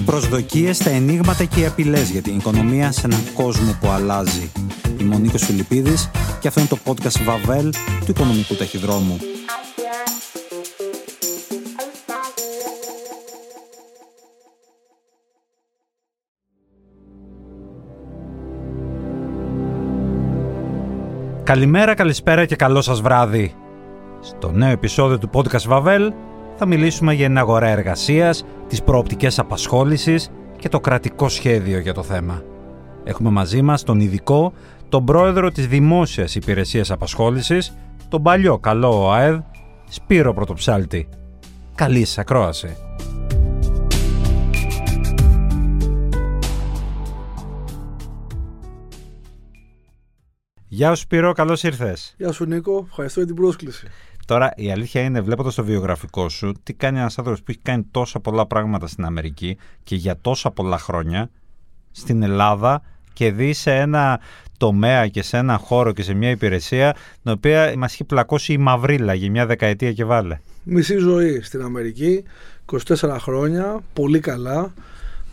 Οι προσδοκίες, τα ενίγματα και οι απειλές για την οικονομία σε έναν κόσμο που αλλάζει. Είμαι ο Νίκος Φιλιππίδης και αυτό είναι το podcast Βαβέλ του Οικονομικού Ταχυδρόμου. Καλημέρα, καλησπέρα και καλό σας βράδυ. Στο νέο επεισόδιο του podcast Βαβέλ θα μιλήσουμε για την αγορά εργασίας, τις προοπτικές απασχόλησης και το κρατικό σχέδιο για το θέμα. Έχουμε μαζί μας τον ειδικό, τον πρόεδρο της Δημόσιας Υπηρεσίας Απασχόλησης, τον παλιό καλό ΟΑΕΔ, Σπύρο Πρωτοψάλτη. Καλή σας ακρόαση. Γεια σου Σπύρο, καλώς ήρθες. Γεια σου Νίκο, ευχαριστώ για την πρόσκληση. Τώρα η αλήθεια είναι, βλέποντας το βιογραφικό σου, τι κάνει ένας άνθρωπος που έχει κάνει τόσα πολλά πράγματα στην Αμερική και για τόσα πολλά χρόνια στην Ελλάδα και δει σε ένα τομέα και σε ένα χώρο και σε μια υπηρεσία την οποία μας έχει πλακώσει η μαυρίλα για μια δεκαετία και βάλε. Μισή ζωή στην Αμερική, 24 χρόνια, πολύ καλά,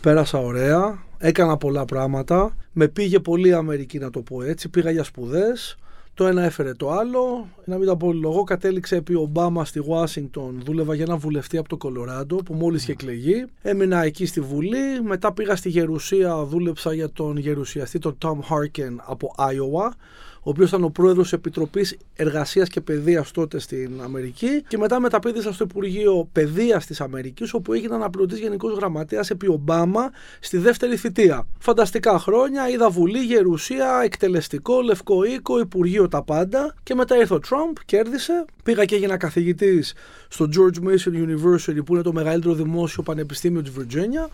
πέρασα ωραία, έκανα πολλά πράγματα, με πήγε πολύ η Αμερική να το πω έτσι, πήγα για σπουδές, το ένα έφερε το άλλο. Να μην τα λόγο, κατέληξε επί Ομπάμα στη Ουάσιγκτον. Δούλευα για ένα βουλευτή από το Κολοράντο που μόλις είχε εκλεγεί. Έμεινα εκεί στη Βουλή. Μετά πήγα στη Γερουσία, δούλεψα για τον γερουσιαστή, τον Tom Harkin από Iowa ο οποίος ήταν ο πρόεδρος της Επιτροπής Εργασίας και Παιδείας τότε στην Αμερική. Και μετά μεταπέδησα στο Υπουργείο Παιδείας της Αμερικής, όπου έγινα αναπληρωτή Γενικός Γραμματέας επί Ομπάμα στη δεύτερη θητεία. Φανταστικά χρόνια, είδα Βουλή, Γερουσία, εκτελεστικό, Λευκό Οίκο, Υπουργείο τα πάντα. Και μετά ήρθε ο Τραμπ, κέρδισε. Πήγα και έγινα καθηγητής στο George Mason University, που είναι το μεγαλύτερο δημόσιο πανεπιστήμιο της Virginia.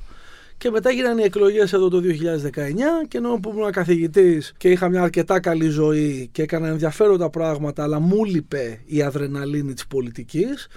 Και μετά έγιναν οι εκλογές εδώ το 2019 και ενώ που ήμουν καθηγητής και είχα μια αρκετά καλή ζωή και έκανα ενδιαφέροντα πράγματα, αλλά μου λείπε η αδρεναλίνη της πολιτικής.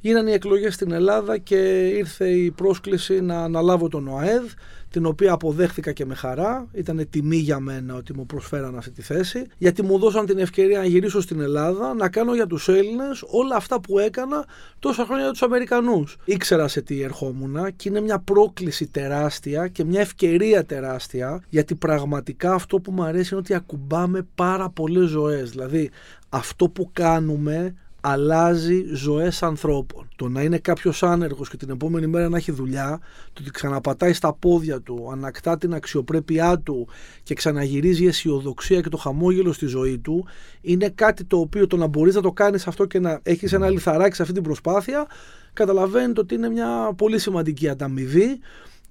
Γίνανε οι εκλογές στην Ελλάδα και ήρθε η πρόσκληση να αναλάβω τον ΟΑΕΔ την οποία αποδέχθηκα και με χαρά. Ήταν τιμή για μένα ότι μου προσφέραν αυτή τη θέση, γιατί μου δώσαν την ευκαιρία να γυρίσω στην Ελλάδα, να κάνω για τους Έλληνες όλα αυτά που έκανα τόσα χρόνια για τους Αμερικανούς. Ήξερα σε τι ερχόμουν και είναι μια πρόκληση τεράστια και μια ευκαιρία τεράστια, γιατί πραγματικά αυτό που μου αρέσει είναι ότι ακουμπάμε πάρα πολλές ζωές. Δηλαδή, αυτό που κάνουμε αλλάζει ζωές ανθρώπων. Το να είναι κάποιος άνεργος και την επόμενη μέρα να έχει δουλειά, το ότι ξαναπατάει στα πόδια του, ανακτά την αξιοπρέπειά του και ξαναγυρίζει η αισιοδοξία και το χαμόγελο στη ζωή του, είναι κάτι το οποίο το να μπορείς να το κάνεις αυτό και να έχεις ένα λιθαράκι σε αυτή την προσπάθεια, καταλαβαίνετε ότι είναι μια πολύ σημαντική ανταμοιβή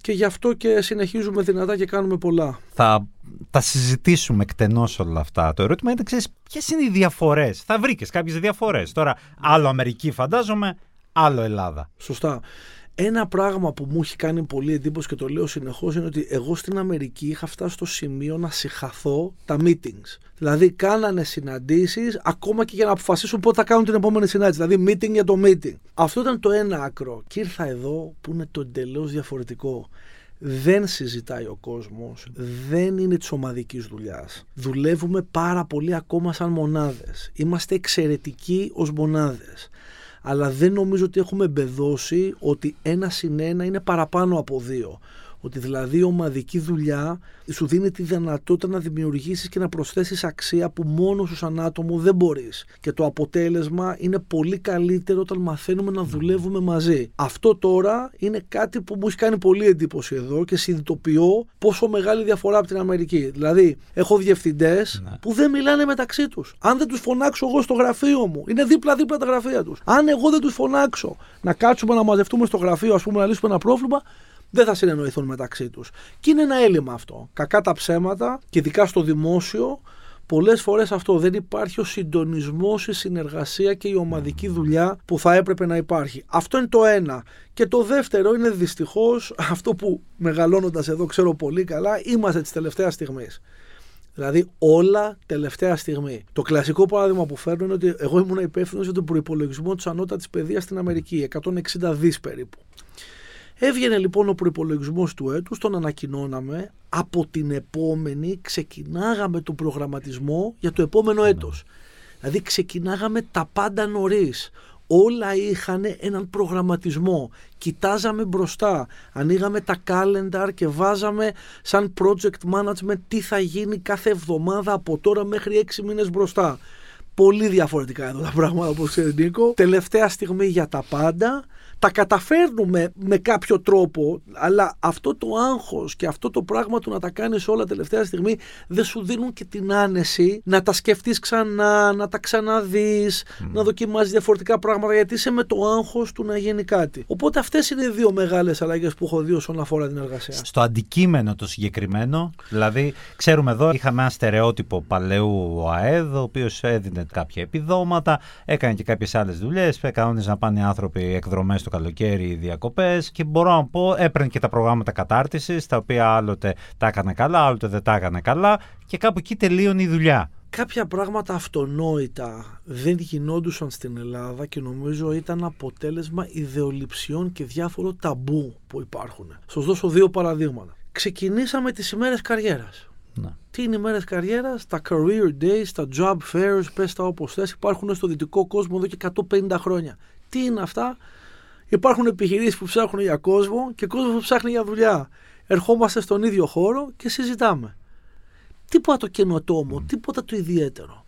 και γι' αυτό και συνεχίζουμε δυνατά και κάνουμε πολλά. Θα τα συζητήσουμε εκτενώς όλα αυτά. Το ερώτημα είναι, ξέρεις, ποιες είναι οι διαφορές; Θα βρήκες κάποιες διαφορές. Τώρα, άλλο Αμερική φαντάζομαι, άλλο Ελλάδα. Σωστά. Ένα πράγμα που μου έχει κάνει πολύ εντύπωση και το λέω συνεχώς είναι ότι εγώ στην Αμερική είχα φτάσει στο σημείο να συγχαθώ τα meetings. Δηλαδή, κάνανε συναντήσεις ακόμα και για να αποφασίσουν πότε θα κάνουν την επόμενη συνάντηση. Δηλαδή, meeting για το meeting. Αυτό ήταν το ένα άκρο. Και ήρθα εδώ που είναι το εντελώς διαφορετικό. Δεν συζητάει ο κόσμος, δεν είναι της ομαδικής δουλειάς. Δουλεύουμε πάρα πολύ ακόμα σαν μονάδες. Είμαστε εξαιρετικοί ως μονάδες αλλά δεν νομίζω ότι έχουμε μπεδώσει ότι ένα συν ένα είναι παραπάνω από δύο. Ότι δηλαδή η ομαδική δουλειά σου δίνει τη δυνατότητα να δημιουργήσεις και να προσθέσεις αξία που μόνο σου σαν άτομο δεν μπορείς. Και το αποτέλεσμα είναι πολύ καλύτερο όταν μαθαίνουμε να δουλεύουμε μαζί. Αυτό τώρα είναι κάτι που μου έχει κάνει πολύ εντύπωση εδώ και συνειδητοποιώ πόσο μεγάλη διαφορά από την Αμερική. Δηλαδή, έχω διευθυντές ναι. που δεν μιλάνε μεταξύ τους. Αν δεν τους φωνάξω εγώ στο γραφείο μου, είναι δίπλα-δίπλα τα γραφεία τους. Αν εγώ δεν τους φωνάξω να κάτσουμε να μαζευτούμε στο γραφείο, ας πούμε, να λύσουμε ένα πρόβλημα, δεν θα συνεννοηθούν μεταξύ τους. Και είναι ένα έλλειμμα αυτό. Κακά τα ψέματα και ειδικά στο δημόσιο Πολλές φορές αυτό δεν υπάρχει ο συντονισμός, η συνεργασία και η ομαδική δουλειά που θα έπρεπε να υπάρχει. Αυτό είναι το ένα. Και το δεύτερο είναι δυστυχώς αυτό που μεγαλώνοντας εδώ ξέρω πολύ καλά, είμαστε της τελευταίας στιγμής. Δηλαδή όλα τελευταία στιγμή. Το κλασικό παράδειγμα που φέρνω είναι ότι εγώ ήμουν υπεύθυνος για τον προπολογισμό της ανώτατης παιδείας στην Αμερική, 160 δις περίπου. Έβγαινε λοιπόν ο προπολογισμό του έτους, τον ανακοινώναμε. Από την επόμενη ξεκινάγαμε τον προγραμματισμό για το επόμενο έτος. Δηλαδή ξεκινάγαμε τα πάντα νωρίς. Όλα είχαν έναν προγραμματισμό. Κοιτάζαμε μπροστά. Ανοίγαμε τα calendar και βάζαμε σαν project management τι θα γίνει κάθε εβδομάδα από τώρα μέχρι έξι μήνες μπροστά. Πολύ διαφορετικά εδώ τα πράγματα όπως ξέρεις Νίκο. Τελευταία στιγμή για τα πάντα τα καταφέρνουμε με κάποιο τρόπο, αλλά αυτό το άγχος και αυτό το πράγμα του να τα κάνεις όλα τελευταία στιγμή δεν σου δίνουν και την άνεση να τα σκεφτείς ξανά, να τα ξαναδείς, να δοκιμάσεις διαφορετικά πράγματα γιατί είσαι με το άγχος του να γίνει κάτι. Οπότε αυτές είναι οι δύο μεγάλες αλλαγές που έχω δει όσον αφορά την εργασία. Στο αντικείμενο το συγκεκριμένο, δηλαδή ξέρουμε εδώ είχαμε ένα στερεότυπο παλαιού ΟΑΕΔ, ο οποίος έδινε κάποια επιδόματα, έκανε και κάποιες άλλες δουλειές, κανόνιζε να πάνε οι άνθρωποι εκδρομές το καλοκαίρι διακοπές και μπορώ να πω έπαιρνε και τα προγράμματα κατάρτισης, τα οποία άλλοτε τα έκανε καλά, άλλοτε δεν τα έκανε καλά και κάπου εκεί τελείωνε η δουλειά. Κάποια πράγματα αυτονόητα δεν γινόντουσαν στην Ελλάδα και νομίζω ήταν αποτέλεσμα ιδεολειψιών και διάφορο ταμπού που υπάρχουν. Σας δώσω δύο παραδείγματα. Ξεκινήσαμε τις ημέρες καριέρας. Ναι. Τι είναι οι μέρες καριέρας, τα career days, τα job fairs, πες τα όπως θες, υπάρχουν στο δυτικό κόσμο εδώ και 150 χρόνια. Τι είναι αυτά, Υπάρχουν επιχειρήσεις που ψάχνουν για κόσμο και κόσμο που ψάχνει για δουλειά. Ερχόμαστε στον ίδιο χώρο και συζητάμε. Τίποτα το καινοτόμο, τίποτα το ιδιαίτερο.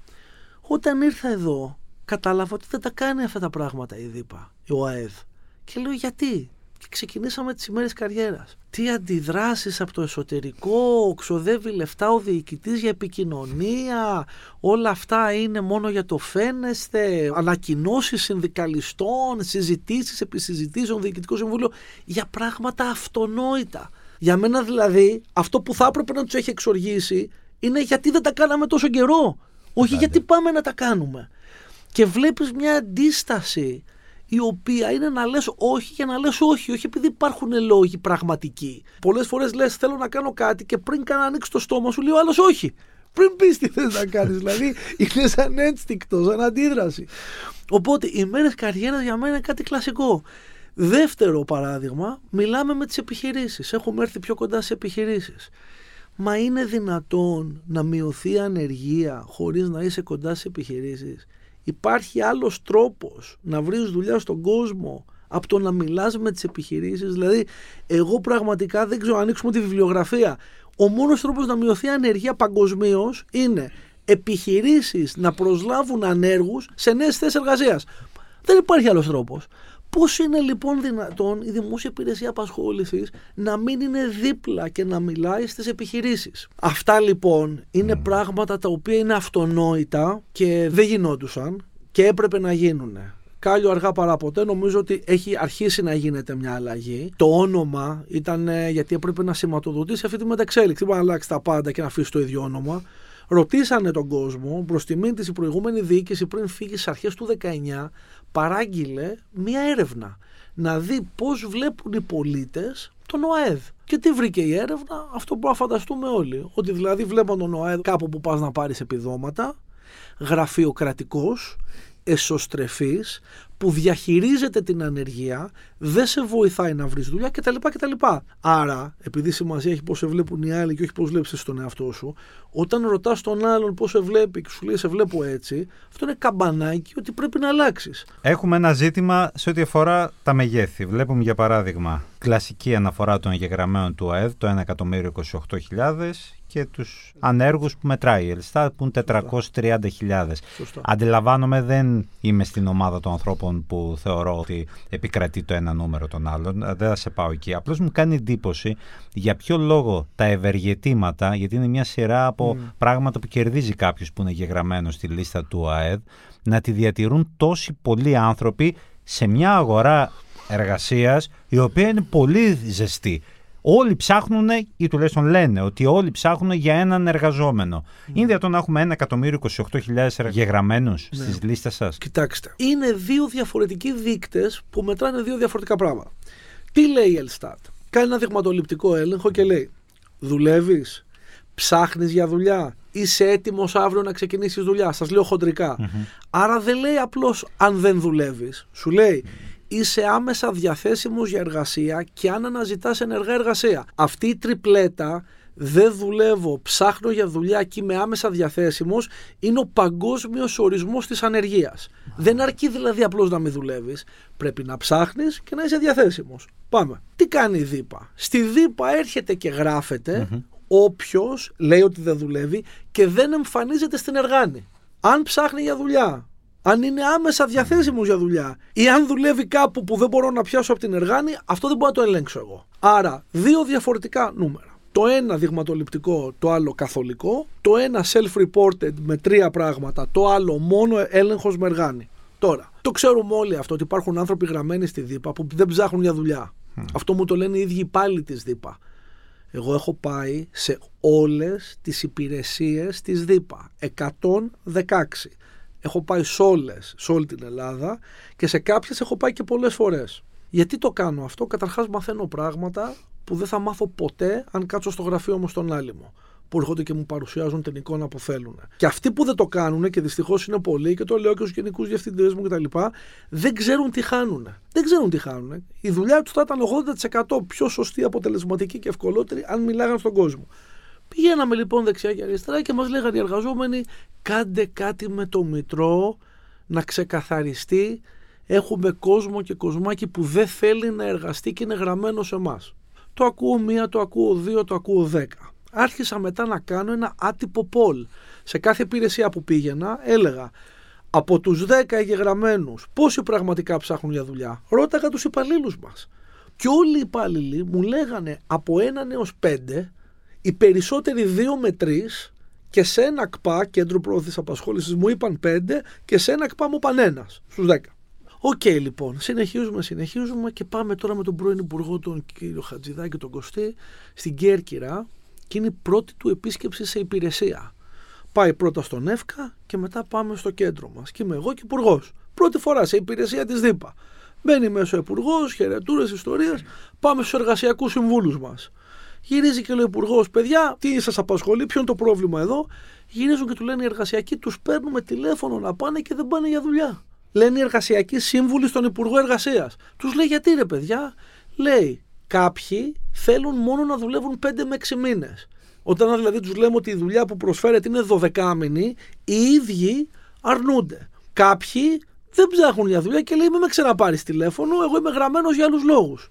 Όταν ήρθα εδώ, κατάλαβα ότι δεν τα κάνει αυτά τα πράγματα η ΔΥΠΑ, η ΟΑΕΔ. Και λέω γιατί; Και ξεκινήσαμε τις ημέρες καριέρας. Τι αντιδράσεις από το εσωτερικό, ξοδεύει λεφτά ο διοικητής για επικοινωνία, όλα αυτά είναι μόνο για το φαίνεστε, ανακοινώσεις συνδικαλιστών, συζητήσεις επί συζητήσεων, διοικητικό συμβούλιο, για πράγματα αυτονόητα. Για μένα δηλαδή αυτό που θα έπρεπε να τους έχει εξοργήσει είναι γιατί δεν τα κάναμε τόσο καιρό. Όχι γιατί πάμε να τα κάνουμε. Και βλέπεις μια αντίσταση η οποία είναι να λες όχι για να λες όχι, όχι επειδή υπάρχουν λόγοι πραγματικοί. Πολλές φορές λες θέλω να κάνω κάτι και πριν καν ανοίξει το στόμα σου λέει ο άλλος όχι. Πριν πεις τι θες να κάνεις, δηλαδή είναι σαν ένστικτο, σαν αντίδραση. Οπότε οι μέρες καριέρας για μένα είναι κάτι κλασικό. Δεύτερο παράδειγμα, μιλάμε με τις επιχειρήσεις. Έχουμε έρθει πιο κοντά σε επιχειρήσεις. Μα είναι δυνατόν να μειωθεί η ανεργία χωρίς να είσαι κοντά σε επιχειρήσεις; Υπάρχει άλλος τρόπος να βρεις δουλειά στον κόσμο από το να μιλάς με τις επιχειρήσεις. Δηλαδή, εγώ πραγματικά δεν ξέρω, ανοίξουμε τη βιβλιογραφία. Ο μόνος τρόπος να μειωθεί η ανεργία παγκοσμίως είναι επιχειρήσεις να προσλάβουν ανέργους σε νέες θέσεις εργασίας. Δεν υπάρχει άλλος τρόπος. Πώς είναι λοιπόν δυνατόν η δημόσια υπηρεσία απασχόλησης να μην είναι δίπλα και να μιλάει στις επιχειρήσεις; Αυτά λοιπόν είναι πράγματα τα οποία είναι αυτονόητα και δεν γινόντουσαν και έπρεπε να γίνουν. Κάλιο αργά παρά ποτέ νομίζω ότι έχει αρχίσει να γίνεται μια αλλαγή. Το όνομα ήταν γιατί έπρεπε να σηματοδοτήσει αυτή τη μεταξέλιξη. Δεν μπορεί να αλλάξει τα πάντα και να αφήσει το ίδιο όνομα. Ρωτήσανε τον κόσμο προς τιμήν της η προηγούμενη διοίκηση πριν φύγει στις αρχές του 19 παράγγειλε μία έρευνα να δει πώς βλέπουν οι πολίτες τον ΟΑΕΔ. Και τι βρήκε η έρευνα, αυτό που να φανταστούμε όλοι. Ότι δηλαδή βλέπουν τον ΟΑΕΔ κάπου που πας να πάρεις επιδόματα, γραφειοκρατικός, εσωστρεφής, που διαχειρίζεται την ανεργία, δεν σε βοηθάει να βρεις δουλειά κτλ. κτλ. Άρα, επειδή σημασία έχει πώς σε βλέπουν οι άλλοι και όχι πώς βλέπεις τον εαυτό σου, όταν ρωτάς τον άλλον πώς σε βλέπει και σου λέει σε βλέπω έτσι, αυτό είναι καμπανάκι ότι πρέπει να αλλάξεις. Έχουμε ένα ζήτημα σε ό,τι αφορά τα μεγέθη. Βλέπουμε για παράδειγμα κλασική αναφορά των εγγεγραμμένων του ΑΕΔ, το 1.028.000 και τους ανέργους που μετράει η Ελστά που είναι 430.000. Αντιλαμβάνομαι δεν είμαι στην ομάδα των ανθρώπων που θεωρώ ότι επικρατεί το ένα νούμερο των άλλων. Δεν θα σε πάω εκεί. Απλώς μου κάνει εντύπωση για ποιο λόγο τα ευεργετήματα, γιατί είναι μια σειρά από πράγματα που κερδίζει κάποιος που είναι γεγραμμένος στη λίστα του ΑΕΔ, να τη διατηρούν τόσοι πολλοί άνθρωποι σε μια αγορά εργασίας η οποία είναι πολύ ζεστή όλοι ψάχνουν ή τουλάχιστον λένε ότι όλοι ψάχνουν για έναν εργαζόμενο. Είναι δυνατόν να έχουμε 1.028.000 εγγεγραμμένους στις λίστες σας; Κοιτάξτε, είναι δύο διαφορετικοί δείκτες που μετράνε δύο διαφορετικά πράγματα. Τι λέει η Ελστάτ; Κάνει ένα δειγματοληπτικό έλεγχο και λέει δουλεύεις, ψάχνεις για δουλειά, είσαι έτοιμος αύριο να ξεκινήσεις δουλειά; Σας λέω χοντρικά. Άρα δεν λέει απλώς αν δεν δουλεύεις. Σου λέει είσαι άμεσα διαθέσιμος για εργασία και αν αναζητάς ενεργά εργασία. Αυτή η τριπλέτα δεν δουλεύω, ψάχνω για δουλειά και είμαι άμεσα διαθέσιμος είναι ο παγκόσμιος ορισμός της ανεργίας. Δεν αρκεί δηλαδή απλώς να μην δουλεύεις, πρέπει να ψάχνεις και να είσαι διαθέσιμος. Πάμε. Τι κάνει η ΔΥΠΑ; Στη ΔΥΠΑ έρχεται και γράφεται όποιος λέει ότι δεν δουλεύει και δεν εμφανίζεται στην εργάνη. Αν ψάχνει για δουλειά, αν είναι άμεσα διαθέσιμος για δουλειά ή αν δουλεύει κάπου που δεν μπορώ να πιάσω από την εργάνη, αυτό δεν μπορώ να το ελέγξω εγώ. Άρα, δύο διαφορετικά νούμερα. Το ένα δειγματοληπτικό, το άλλο καθολικό. Το ένα self-reported με τρία πράγματα, το άλλο μόνο έλεγχος με εργάνη. Τώρα, το ξέρουμε όλοι αυτό ότι υπάρχουν άνθρωποι γραμμένοι στη ΔΥΠΑ που δεν ψάχνουν για δουλειά. Αυτό μου το λένε οι ίδιοι υπάλληλοι της ΔΥΠΑ. Εγώ έχω πάει σε όλες τις υπηρεσίες της ΔΥΠΑ. 116. Έχω πάει σε όλες, σε όλη την Ελλάδα και σε κάποιες έχω πάει και πολλές φορές. Γιατί το κάνω αυτό, καταρχάς μαθαίνω πράγματα που δεν θα μάθω ποτέ αν κάτσω στο γραφείο μου στον άλυμο που έρχονται και μου παρουσιάζουν την εικόνα που θέλουν. Και αυτοί που δεν το κάνουν, και δυστυχώς είναι πολλοί, και το λέω και στους γενικούς διευθυντές μου κτλ., δεν ξέρουν τι χάνουν. Δεν ξέρουν τι χάνουν. Η δουλειά τους θα ήταν 80% πιο σωστή, αποτελεσματική και ευκολότερη αν μιλάγαν στον κόσμο. Πηγαίναμε λοιπόν δεξιά και αριστερά και μας λέγανε οι εργαζόμενοι, κάντε κάτι με το μητρό να ξεκαθαριστεί. Έχουμε κόσμο και κοσμάκι που δεν θέλει να εργαστεί και είναι γραμμένο σε εμάς. Το ακούω μία, το ακούω δύο, το ακούω δέκα. Άρχισα μετά να κάνω ένα άτυπο πολ. Σε κάθε υπηρεσία που πήγαινα έλεγα από τους 10 εγγεγραμμένους πόσοι πραγματικά ψάχνουν για δουλειά. Ρώταγα τους υπαλλήλους μας. Και όλοι οι υπάλληλοι μου λέγανε από έναν έως πέντε, οι περισσότεροι δύο με τρεις και σε ένα ΚΠΑ, κέντρο προώθησης απασχόλησης, μου είπαν πέντε και σε ένα ΚΠΑ μου είπαν ένας στους 10. Οκ, λοιπόν, συνεχίζουμε, συνεχίζουμε και πάμε τώρα με τον πρώην Υπουργό, τον κύριο Χατζηδάκη, τον Κωστή, στην Κέρκυρα και είναι η πρώτη του επίσκεψη σε υπηρεσία. Πάει πρώτα στον ΕΦΚΑ και μετά πάμε στο κέντρο μας. Και είμαι εγώ και υπουργός. Πρώτη φορά σε υπηρεσία της ΔΥΠΑ. Μπαίνει μέσα ο υπουργός, χαιρετούρες, ιστορίες. Πάμε στους εργασιακούς συμβούλους μας. Γυρίζει και λέει ο υπουργός, παιδιά, τι σας απασχολεί, ποιο είναι το πρόβλημα εδώ; Γυρίζουν και του λένε οι εργασιακοί, τους παίρνουμε τηλέφωνο να πάνε και δεν πάνε για δουλειά. Λένε οι εργασιακοί σύμβουλοι στον Υπουργό Εργασίας. Τους λέει γιατί ρε παιδιά, λέει κάποιοι θέλουν μόνο να δουλεύουν 5 με 6 μήνες. Όταν δηλαδή τους λέμε ότι η δουλειά που προσφέρεται είναι 12 μήνη, οι ίδιοι αρνούνται. Κάποιοι δεν ψάχνουν για δουλειά και λέει: Μην με ξαναπάρεις τηλέφωνο, εγώ είμαι γραμμένος για άλλους λόγους.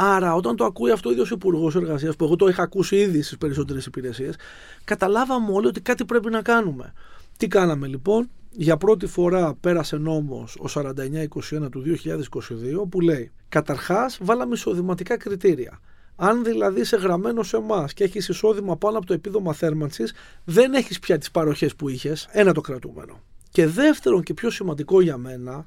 Άρα, όταν το ακούει αυτό ο ίδιος Υπουργός Εργασίας, που εγώ το είχα ακούσει ήδη στις περισσότερες υπηρεσίες, καταλάβαμε όλοι ότι κάτι πρέπει να κάνουμε. Τι κάναμε λοιπόν, για πρώτη φορά πέρασε νόμος ο 4921 του 2022 που λέει καταρχάς βάλαμε εισοδηματικά κριτήρια. Αν δηλαδή είσαι γραμμένος σε εμάς και έχεις εισόδημα πάνω από το επίδομα θέρμανσης, δεν έχεις πια τις παροχές που είχες. Ένα το κρατούμενο. Και δεύτερον και πιο σημαντικό για μένα,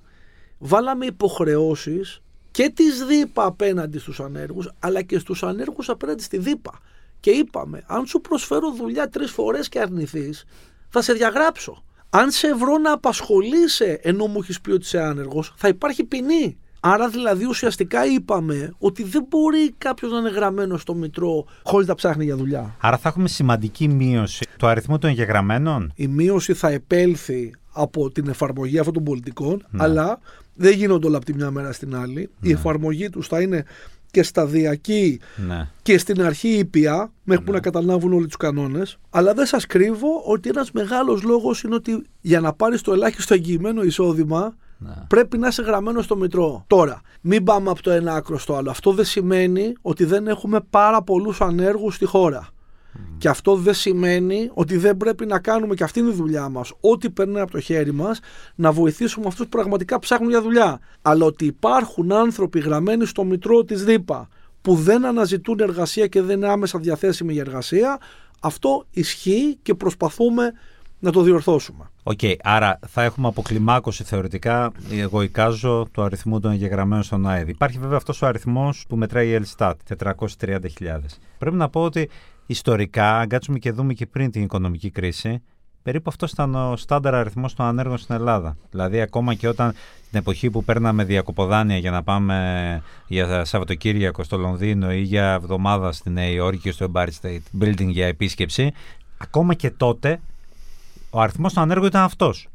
βάλαμε υποχρεώσεις και της ΔΥΠΑ απέναντι στους ανέργους, αλλά και στους ανέργους απέναντι στη ΔΥΠΑ. Και είπαμε, αν σου προσφέρω δουλειά τρεις φορές και αρνηθείς, θα σε διαγράψω. Αν σε βρω να απασχολείσαι ενώ μου έχεις πει ότι είσαι άνεργος, θα υπάρχει ποινή. Άρα δηλαδή ουσιαστικά είπαμε ότι δεν μπορεί κάποιος να είναι γραμμένος στο Μητρό χωρίς να ψάχνει για δουλειά. Άρα θα έχουμε σημαντική μείωση του αριθμού των εγγεγραμμένων; Η μείωση θα επέλθει από την εφαρμογή αυτών των πολιτικών, αλλά δεν γίνονται όλα από τη μια μέρα στην άλλη. Η εφαρμογή τους θα είναι και σταδιακή Ναι. και στην αρχή ήπια, μέχρι που να καταλάβουν όλοι τους κανόνες. Αλλά δεν σας κρύβω ότι ένας μεγάλος λόγος είναι ότι για να πάρεις το ελάχιστο εγγυημένο εισόδημα πρέπει να είσαι γραμμένος στο Μητρό. Τώρα, μην πάμε από το ένα άκρο στο άλλο. Αυτό δεν σημαίνει ότι δεν έχουμε πάρα πολλούς ανέργους στη χώρα. Και αυτό δεν σημαίνει ότι δεν πρέπει να κάνουμε και αυτή είναι η δουλειά μας. Ό,τι περνάει από το χέρι μας, να βοηθήσουμε αυτούς που πραγματικά ψάχνουν για δουλειά. Αλλά ότι υπάρχουν άνθρωποι γραμμένοι στο μητρό της ΔΥΠΑ που δεν αναζητούν εργασία και δεν είναι άμεσα διαθέσιμοι για εργασία, αυτό ισχύει και προσπαθούμε να το διορθώσουμε. Οκ, άρα θα έχουμε αποκλιμάκωση θεωρητικά, εγώ εικάζω, του αριθμού των εγγεγραμμένων στον ΟΑΕΔ. Υπάρχει βέβαια αυτός ο αριθμός που μετράει η Ελστάτ, 430.000. Πρέπει να πω ότι ιστορικά, αν κάτσουμε και δούμε και πριν την οικονομική κρίση, περίπου αυτό ήταν ο στάνταρ αριθμός των ανέργων στην Ελλάδα. Δηλαδή, ακόμα και όταν την εποχή που παίρναμε διακοποδάνεια για να πάμε για Σαββατοκύριακο στο Λονδίνο ή για εβδομάδα στη Νέα Υόρκη και στο Empire State Building για επίσκεψη, ακόμα και τότε ο αριθμός των ανέργων ήταν αυτός.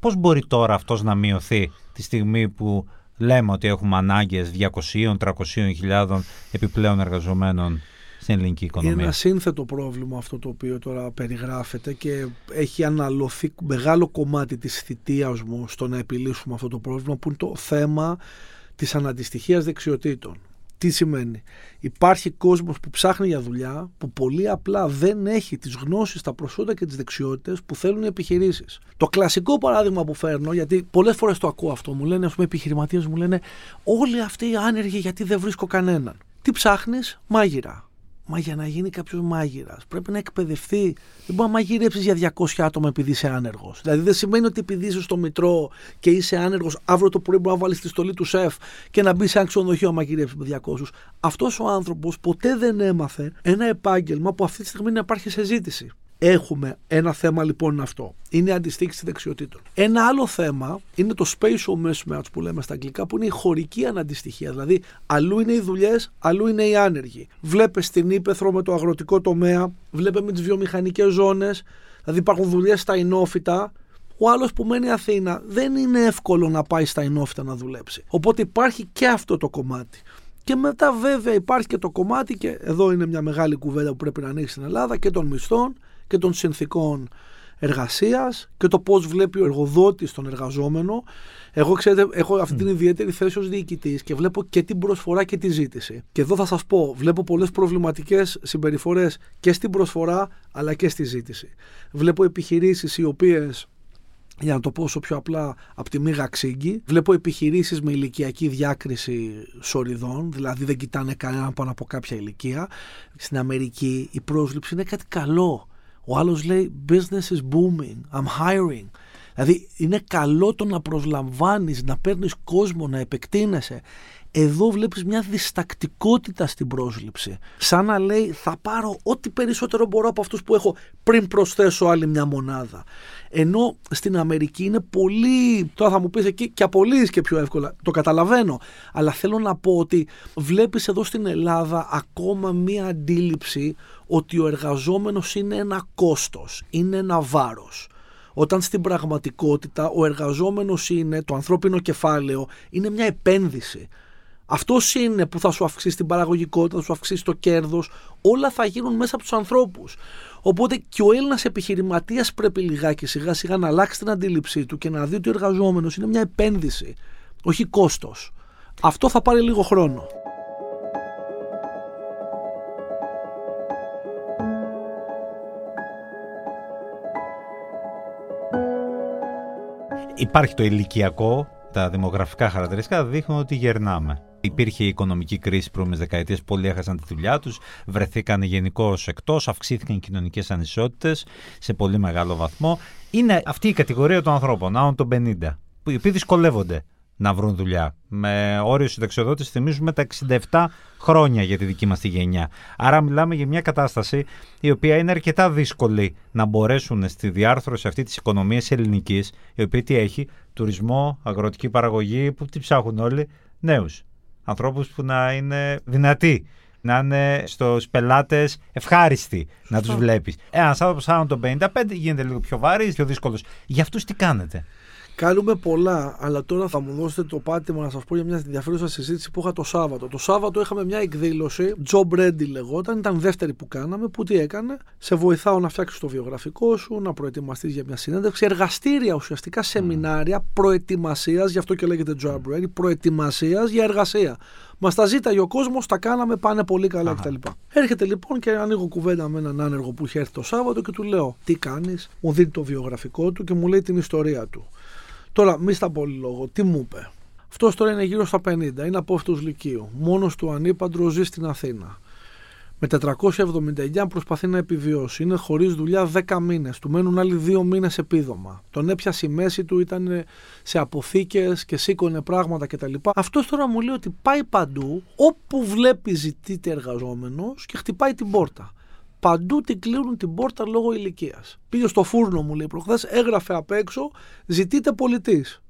Πώς μπορεί τώρα αυτός να μειωθεί τη στιγμή που λέμε ότι έχουμε ανάγκες 200-300 χιλιάδων επιπλέον εργαζομένων στην ελληνική οικονομία. Είναι ένα σύνθετο πρόβλημα αυτό το οποίο τώρα περιγράφεται και έχει αναλωθεί μεγάλο κομμάτι της θητείας μου στο να επιλύσουμε αυτό το πρόβλημα που είναι το θέμα της αναντιστοιχίας δεξιοτήτων. Τι σημαίνει; Υπάρχει κόσμος που ψάχνει για δουλειά που πολύ απλά δεν έχει τις γνώσεις, τα προσόντα και τις δεξιότητες που θέλουν οι επιχειρήσεις. Το κλασικό παράδειγμα που φέρνω, γιατί πολλές φορές το ακούω αυτό, μου λένε, ας πούμε, επιχειρηματίες μου λένε όλοι αυτοί οι άνεργοι γιατί δεν βρίσκω κανέναν. Τι ψάχνεις, μάγειρα. Μα για να γίνει κάποιος μάγειρας πρέπει να εκπαιδευτεί. Δεν μπορεί να μαγειρέψεις για 200 άτομα επειδή είσαι άνεργος. Δηλαδή δεν σημαίνει ότι επειδή είσαι στο μητρό και είσαι άνεργος, αύριο το πρωί μπορεί να βάλεις τη στολή του σεφ και να μπεις σε ένα ξενοδοχείο να μαγειρέψεις με 200. Αυτός ο άνθρωπος ποτέ δεν έμαθε ένα επάγγελμα που αυτή τη στιγμή να υπάρχει σε ζήτηση. Έχουμε ένα θέμα λοιπόν αυτό. Είναι η αντιστοίχηση δεξιοτήτων. Ένα άλλο θέμα είναι το spatial mismatch που λέμε στα αγγλικά, που είναι η χωρική αναντιστοιχία. Δηλαδή, αλλού είναι οι δουλειές, αλλού είναι οι άνεργοι. Βλέπε στην ύπεθρο με το αγροτικό τομέα, βλέπε με τις βιομηχανικές ζώνες. Δηλαδή, υπάρχουν δουλειές στα ενόφυτα. Ο άλλος που μένει Αθήνα δεν είναι εύκολο να πάει στα ενόφυτα να δουλέψει. Οπότε υπάρχει και αυτό το κομμάτι. Και μετά βέβαια υπάρχει και το κομμάτι, και εδώ είναι μια μεγάλη κουβέντα που πρέπει να ανοίξει στην Ελλάδα, και των μισθών και των συνθήκων εργασίας και το πώς βλέπει ο εργοδότης τον εργαζόμενο. Εγώ ξέρετε, έχω αυτή την ιδιαίτερη θέση ως διοικητής και βλέπω και την προσφορά και τη ζήτηση. Και εδώ θα σας πω, βλέπω πολλές προβληματικές συμπεριφορές και στην προσφορά αλλά και στη ζήτηση. Βλέπω επιχειρήσεις οι οποίες για να το πω όσο πιο απλά, από τη μήγα ξύγκη. Βλέπω επιχειρήσεις με ηλικιακή διάκριση σοριδών, δηλαδή δεν κοιτάνε κανέναν πάνω από κάποια ηλικία. Στην Αμερική η πρόσληψη είναι κάτι καλό. Ο άλλος λέει business is booming, I'm hiring. Δηλαδή είναι καλό το να προσλαμβάνεις, να παίρνεις κόσμο, να επεκτείνεσαι. Εδώ βλέπεις μια διστακτικότητα στην πρόσληψη. Σαν να λέει θα πάρω ό,τι περισσότερο μπορώ από αυτούς που έχω πριν προσθέσω άλλη μια μονάδα. Ενώ στην Αμερική είναι πολύ, τώρα θα μου πεις εκεί και απολύεις και πιο εύκολα, το καταλαβαίνω. Αλλά θέλω να πω ότι βλέπεις εδώ στην Ελλάδα ακόμα μια αντίληψη ότι ο εργαζόμενος είναι ένα κόστος, είναι ένα βάρος. Όταν στην πραγματικότητα ο εργαζόμενος είναι, το ανθρώπινο κεφάλαιο, είναι μια επένδυση. Αυτός είναι που θα σου αυξήσει την παραγωγικότητα, θα σου αυξήσει το κέρδος, όλα θα γίνουν μέσα από τους ανθρώπους. Οπότε και ο Έλληνας επιχειρηματίας πρέπει λιγάκι σιγά σιγά να αλλάξει την αντίληψή του και να δει ότι ο εργαζόμενος είναι μια επένδυση, όχι κόστος. Αυτό θα πάρει λίγο χρόνο. Υπάρχει το ηλικιακό, τα δημογραφικά χαρακτηριστικά δείχνουν ότι γερνάμε. Υπήρχε η οικονομική κρίση πρώμε δεκαετίε, πολλοί έχασαν τη δουλειά τους, βρεθήκαν γενικώς εκτός, αυξήθηκαν οι κοινωνικές ανισότητες σε πολύ μεγάλο βαθμό. Είναι αυτή η κατηγορία των ανθρώπων, άνω των 50, που οι οποίοι δυσκολεύονται να βρουν δουλειά. Με όριο συνταξιοδότηση θυμίζουμε τα 67 χρόνια για τη δική μας τη γενιά. Άρα μιλάμε για μια κατάσταση η οποία είναι αρκετά δύσκολη να μπορέσουν στη διάρθρωση αυτή της οικονομίας ελληνικής, η οποία τι έχει, τουρισμό, αγροτική παραγωγή, που τι ψάχνουν όλοι, νέους. Ανθρώπους που να είναι δυνατοί, να είναι στους πελάτες ευχάριστοι να τους βλέπεις. Ένας άνθρωπος άνω των 55 γίνεται λίγο πιο βάρης, πιο δύσκολος. Για αυτούς τι κάνετε; Κάνουμε πολλά, αλλά τώρα θα μου δώσετε το πάτημα να σας πω για μια ενδιαφέρουσα συζήτηση που είχα το Σάββατο. Το Σάββατο είχαμε μια εκδήλωση, Job Ready λεγόταν, ήταν δεύτερη που κάναμε. Που τι έκανε, σε βοηθάω να φτιάξεις το βιογραφικό σου, να προετοιμαστείς για μια συνέντευξη. Εργαστήρια ουσιαστικά, σεμινάρια προετοιμασίας, γι' αυτό και λέγεται Job Ready, προετοιμασίας για εργασία. Μας τα ζήταγε ο κόσμος, τα κάναμε, πάνε πολύ καλά κτλ. Έρχεται λοιπόν και ανοίγω κουβέντα με έναν άνεργο που είχε έρθει το Σάββατο και του λέω: Τι κάνεις, μου δίνει το βιογραφικό του και μου λέει την ιστορία του. Τώρα, μη στα πολύ λόγο, τι μου είπε; Αυτός τώρα είναι γύρω στα 50, είναι από αυτούς Λυκείου. Μόνος του ανήπαντρος ζει στην Αθήνα. με 479 προσπαθεί να επιβιώσει. Είναι χωρίς δουλειά 10 μήνες. Του μένουν άλλοι 2 μήνες επίδομα. Τον έπιασε η μέση του, ήταν σε αποθήκες και σήκωνε πράγματα κτλ. Αυτός τώρα μου λέει ότι πάει παντού, όπου βλέπει ζητείται εργαζόμενος και χτυπάει την πόρτα. Παντού την κλείνουν την πόρτα λόγω ηλικίας. Πήγε στο φούρνο, μου λέει προχθές, έγραφε απ' έξω, ζητείτε πολιτής.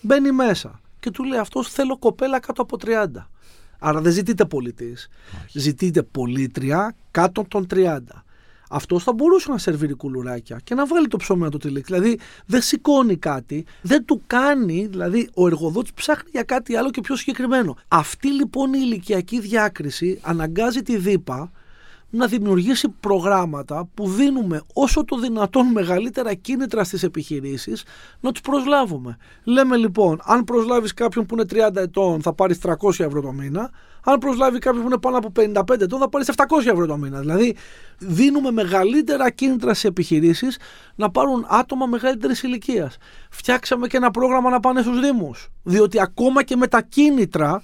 Μπαίνει μέσα και του λέει αυτός θέλω κοπέλα κάτω από 30. Άρα δεν ζητείτε πολιτής. Ζητείτε πολίτρια κάτω των 30. Αυτός θα μπορούσε να σερβίρει κουλουράκια και να βάλει το ψωμί να το τυλίξει. Δηλαδή δεν σηκώνει κάτι, δεν του κάνει, δηλαδή ο εργοδότης ψάχνει για κάτι άλλο και πιο συγκεκριμένο. Αυτή λοιπόν η ηλικιακή διάκριση αναγκάζει τη ΔΥΠΑ να δημιουργήσει προγράμματα που δίνουμε όσο το δυνατόν μεγαλύτερα κίνητρα στις επιχειρήσεις να τους προσλάβουμε. Λέμε λοιπόν, αν προσλάβεις κάποιον που είναι 30 ετών θα πάρεις 300 ευρώ το μήνα, αν προσλάβει κάποιον που είναι πάνω από 55 ετών θα πάρεις 700 ευρώ το μήνα. Δηλαδή δίνουμε μεγαλύτερα κίνητρα σε επιχειρήσεις να πάρουν άτομα μεγαλύτερης ηλικίας. Φτιάξαμε και ένα πρόγραμμα να πάνε στους Δήμους, διότι ακόμα και με τα κίνητρα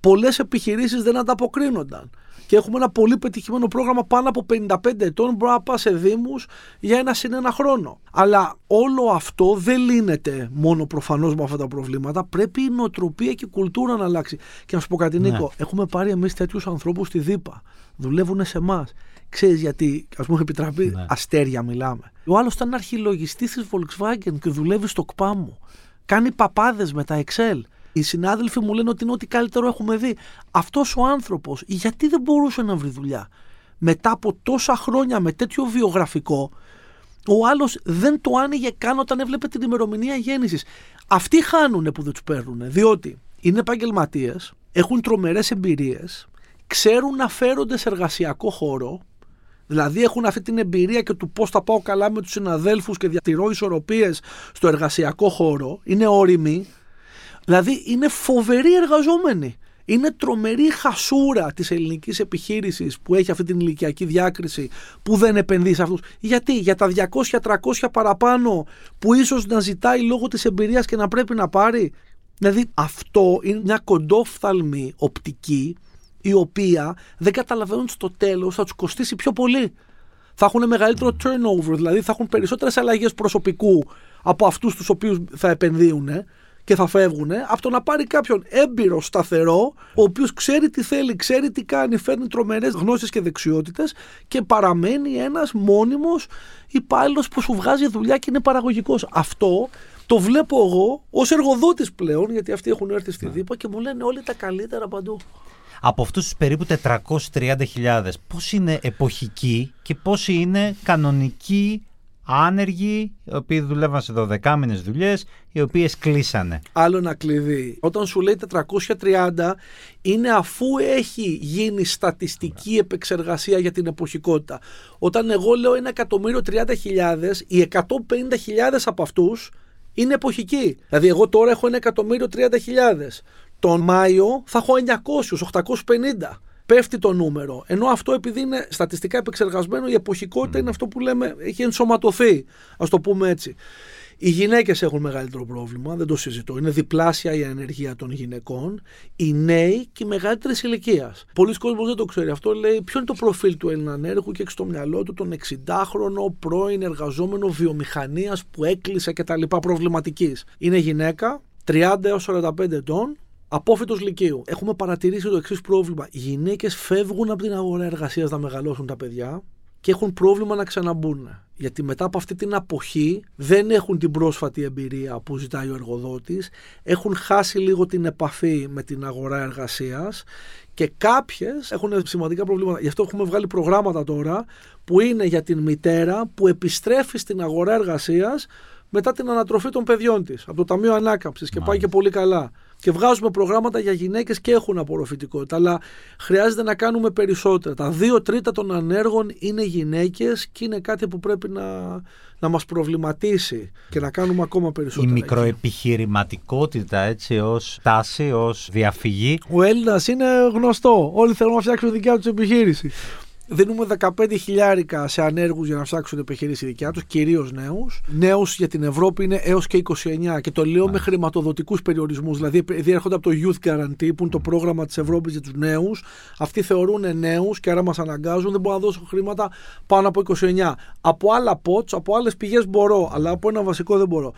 πολλές επιχειρήσεις δεν ανταποκρίνονταν και έχουμε ένα πολύ πετυχημένο πρόγραμμα πάνω από 55 ετών. Μπορεί να πας σε Δήμους για ένα συν ένα χρόνο. Αλλά όλο αυτό δεν λύνεται μόνο προφανώς με αυτά τα προβλήματα. Πρέπει η νοοτροπία και η κουλτούρα να αλλάξει. Και να σου πω κάτι, ναι. Νίκο, έχουμε πάρει εμείς τέτοιους ανθρώπους στη ΔΥΠΑ. Δουλεύουν σε εμάς. Ξέρεις γιατί, ας πούμε, επιτραπεί ναι. αστέρια μιλάμε. Ο άλλος ήταν αρχιλογιστής της Volkswagen και δουλεύει στο ΚΠΑΜΟ. Κάνει παπάδες με τα Excel. Οι συνάδελφοι μου λένε ότι είναι ό,τι καλύτερο έχουμε δει. Αυτός ο άνθρωπος, γιατί δεν μπορούσε να βρει δουλειά; Μετά από τόσα χρόνια με τέτοιο βιογραφικό, ο άλλος δεν το άνοιγε καν όταν έβλεπε την ημερομηνία γέννησης. Αυτοί χάνουν που δεν τους παίρνουν, διότι είναι επαγγελματίες, έχουν τρομερές εμπειρίες, ξέρουν να φέρονται σε εργασιακό χώρο, Δηλαδή έχουν αυτή την εμπειρία και του πώς θα πάω καλά με τους συναδέλφους και διατηρώ ισορροπίες στο εργασιακό χώρο. Είναι όριμοι. Δηλαδή είναι φοβεροί εργαζόμενοι. Είναι τρομερή χασούρα της ελληνικής επιχείρησης που έχει αυτή την ηλικιακή διάκριση που δεν επενδύει σε αυτούς. Γιατί, για τα 200-300 παραπάνω που ίσως να ζητάει λόγω της εμπειρίας και να πρέπει να πάρει. Δηλαδή αυτό είναι μια κοντόφθαλμη οπτική η οποία δεν καταλαβαίνουν στο τέλος θα τους κοστίσει πιο πολύ. Θα έχουν μεγαλύτερο turnover, δηλαδή θα έχουν περισσότερες αλλαγές προσωπικού από αυτούς τους οποίους θα επενδύουν και θα φεύγουν, από το να πάρει κάποιον έμπειρο, σταθερό, ο οποίος ξέρει τι θέλει, ξέρει τι κάνει, φέρνει τρομερές γνώσεις και δεξιότητες και παραμένει ένας μόνιμος υπάλληλος που σου βγάζει δουλειά και είναι παραγωγικός. Αυτό το βλέπω εγώ ως εργοδότης πλέον, γιατί αυτοί έχουν έρθει στη ΔΥΠΑ και μου λένε όλοι τα καλύτερα παντού. Από αυτούς τους περίπου 430.000, πώς είναι εποχικοί και πόσοι είναι κανονικοί άνεργοι, οι οποίοι δουλεύαν σε 12 μήνε δουλειές, οι οποίες κλείσανε. Άλλο ένα κλειδί. Όταν σου λέει 430, είναι αφού έχει γίνει στατιστική επεξεργασία για την εποχικότητα. Όταν εγώ λέω 1.030.000, οι 150.000 από αυτούς είναι εποχικοί. Δηλαδή, εγώ τώρα έχω 1.030.000. Τον Μάιο θα έχω 900, 850 πέφτει το νούμερο. Ενώ αυτό επειδή είναι στατιστικά επεξεργασμένο, η εποχικότητα είναι αυτό που λέμε έχει ενσωματωθεί, ας το πούμε έτσι. Οι γυναίκες έχουν μεγαλύτερο πρόβλημα, δεν το συζητώ. Είναι διπλάσια η ανεργία των γυναικών. Οι νέοι και οι μεγαλύτερη ηλικίας. Πολλοί κόσμοι δεν το ξέρει αυτό. Λέει ποιο είναι το προφίλ του Έλληνα ανέργου και έχει στο μυαλό του τον 60χρονο πρώην εργαζόμενο βιομηχανίας που έκλεισε κτλ. προβληματικής. Είναι γυναίκα 30 έως 45 ετών Απόφυτος Λυκείου. Έχουμε παρατηρήσει το εξής πρόβλημα. Οι γυναίκες φεύγουν από την αγορά εργασίας να μεγαλώσουν τα παιδιά και έχουν πρόβλημα να ξαναμπούν. Γιατί μετά από αυτή την αποχή δεν έχουν την πρόσφατη εμπειρία που ζητάει ο εργοδότης, έχουν χάσει λίγο την επαφή με την αγορά εργασίας και κάποιες έχουν σημαντικά προβλήματα. Γι' αυτό έχουμε βγάλει προγράμματα τώρα που είναι για την μητέρα που επιστρέφει στην αγορά εργασίας μετά την ανατροφή των παιδιών της από το Ταμείο Ανάκαμψης και πάει και πολύ καλά και βγάζουμε προγράμματα για γυναίκες και έχουν απορροφητικότητα. Αλλά χρειάζεται να κάνουμε περισσότερα. Τα δύο τρίτα των ανέργων είναι γυναίκες και είναι κάτι που πρέπει να, να μας προβληματίσει και να κάνουμε ακόμα περισσότερα. Η μικροεπιχειρηματικότητα έτσι ως τάση, ως διαφυγή. Ο Έλληνας είναι γνωστό. Όλοι θέλουν να φτιάξουν δικιά τους επιχείρηση. Δίνουμε 15 χιλιάρικα σε ανέργους για να ψάξουν επιχειρήσεις δικιά τους, κυρίως νέους. Νέους για την Ευρώπη είναι έως και 29. Και το λέω με χρηματοδοτικούς περιορισμούς. Δηλαδή, επειδή έρχονται από το Youth Guarantee, που είναι το πρόγραμμα της Ευρώπης για τους νέους, αυτοί θεωρούν νέους και άρα μας αναγκάζουν, δεν μπορώ να δώσω χρήματα πάνω από 29. Από άλλα pots, από άλλες πηγές μπορώ, αλλά από ένα βασικό δεν μπορώ.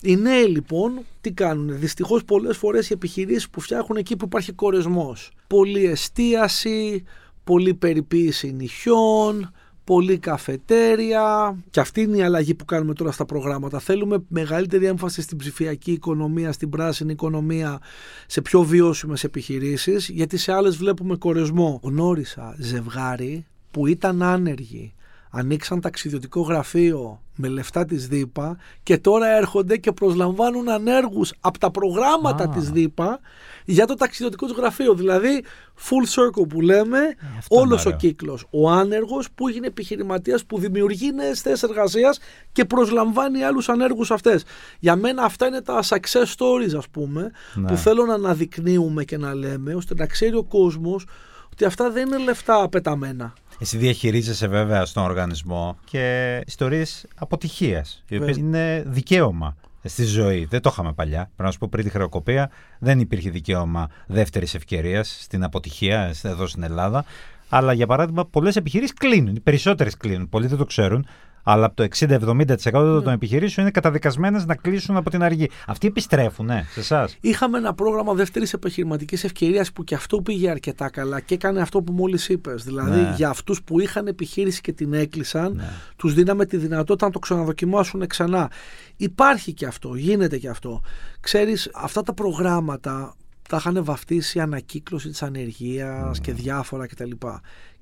Οι νέοι λοιπόν τι κάνουν; Δυστυχώς πολλές φορές οι επιχειρήσεις που φτιάχνουν εκεί που υπάρχει κορεσμός. Πολλή εστίαση, πολλή περιποίηση νυχιών, πολλή καφετέρια. Και αυτή είναι η αλλαγή που κάνουμε τώρα στα προγράμματα. Θέλουμε μεγαλύτερη έμφαση στην ψηφιακή οικονομία, στην πράσινη οικονομία, σε πιο βιώσιμες επιχειρήσεις, γιατί σε άλλες βλέπουμε κορεσμό. Γνώρισα ζευγάρι που ήταν άνεργοι ανοίξαν ταξιδιωτικό γραφείο με λεφτά της ΔΥΠΑ και τώρα έρχονται και προσλαμβάνουν ανέργους από τα προγράμματα Α. της ΔΥΠΑ για το ταξιδιωτικό τους γραφείο. Δηλαδή full circle που λέμε, αυτό είναι όλος ο ωραίο. κύκλος. Ο άνεργος που έγινε επιχειρηματίας που δημιουργεί νέες θέσεις εργασίας και προσλαμβάνει άλλους ανέργους αυτές. Για μένα αυτά είναι τα success stories ας πούμε Ναι. που θέλω να αναδεικνύουμε και να λέμε ώστε να ξέρει ο κόσμος ότι αυτά δεν είναι λεφτά πεταμένα. Εσύ διαχειρίζεσαι βέβαια στον οργανισμό και ιστορίες αποτυχίας, οι οποίες Βέβαια. είναι δικαίωμα στη ζωή. Δεν το είχαμε παλιά. Πρέπει να σου πω πριν τη χρεοκοπία δεν υπήρχε δικαίωμα δεύτερης ευκαιρίας στην αποτυχία εδώ στην Ελλάδα. Αλλά για παράδειγμα, πολλές επιχειρήσεις κλείνουν. Οι περισσότερες κλείνουν. Πολλοί δεν το ξέρουν. Αλλά από το 60-70% των επιχειρήσεων είναι καταδικασμένες να κλείσουν από την αργή. Αυτοί επιστρέφουν, ναι, σε εσάς; Είχαμε ένα πρόγραμμα δεύτερης επιχειρηματικής ευκαιρίας που και αυτό πήγε αρκετά καλά και έκανε αυτό που μόλις είπες. Δηλαδή, Ναι. για αυτούς που είχαν επιχείρηση και την έκλεισαν, Ναι. τους δίναμε τη δυνατότητα να το ξαναδοκιμάσουν ξανά. Υπάρχει και αυτό, γίνεται και αυτό. Ξέρεις, αυτά τα προγράμματα τα είχαν βαφτίσει ανακύκλωση της ανεργίας και διάφορα κτλ.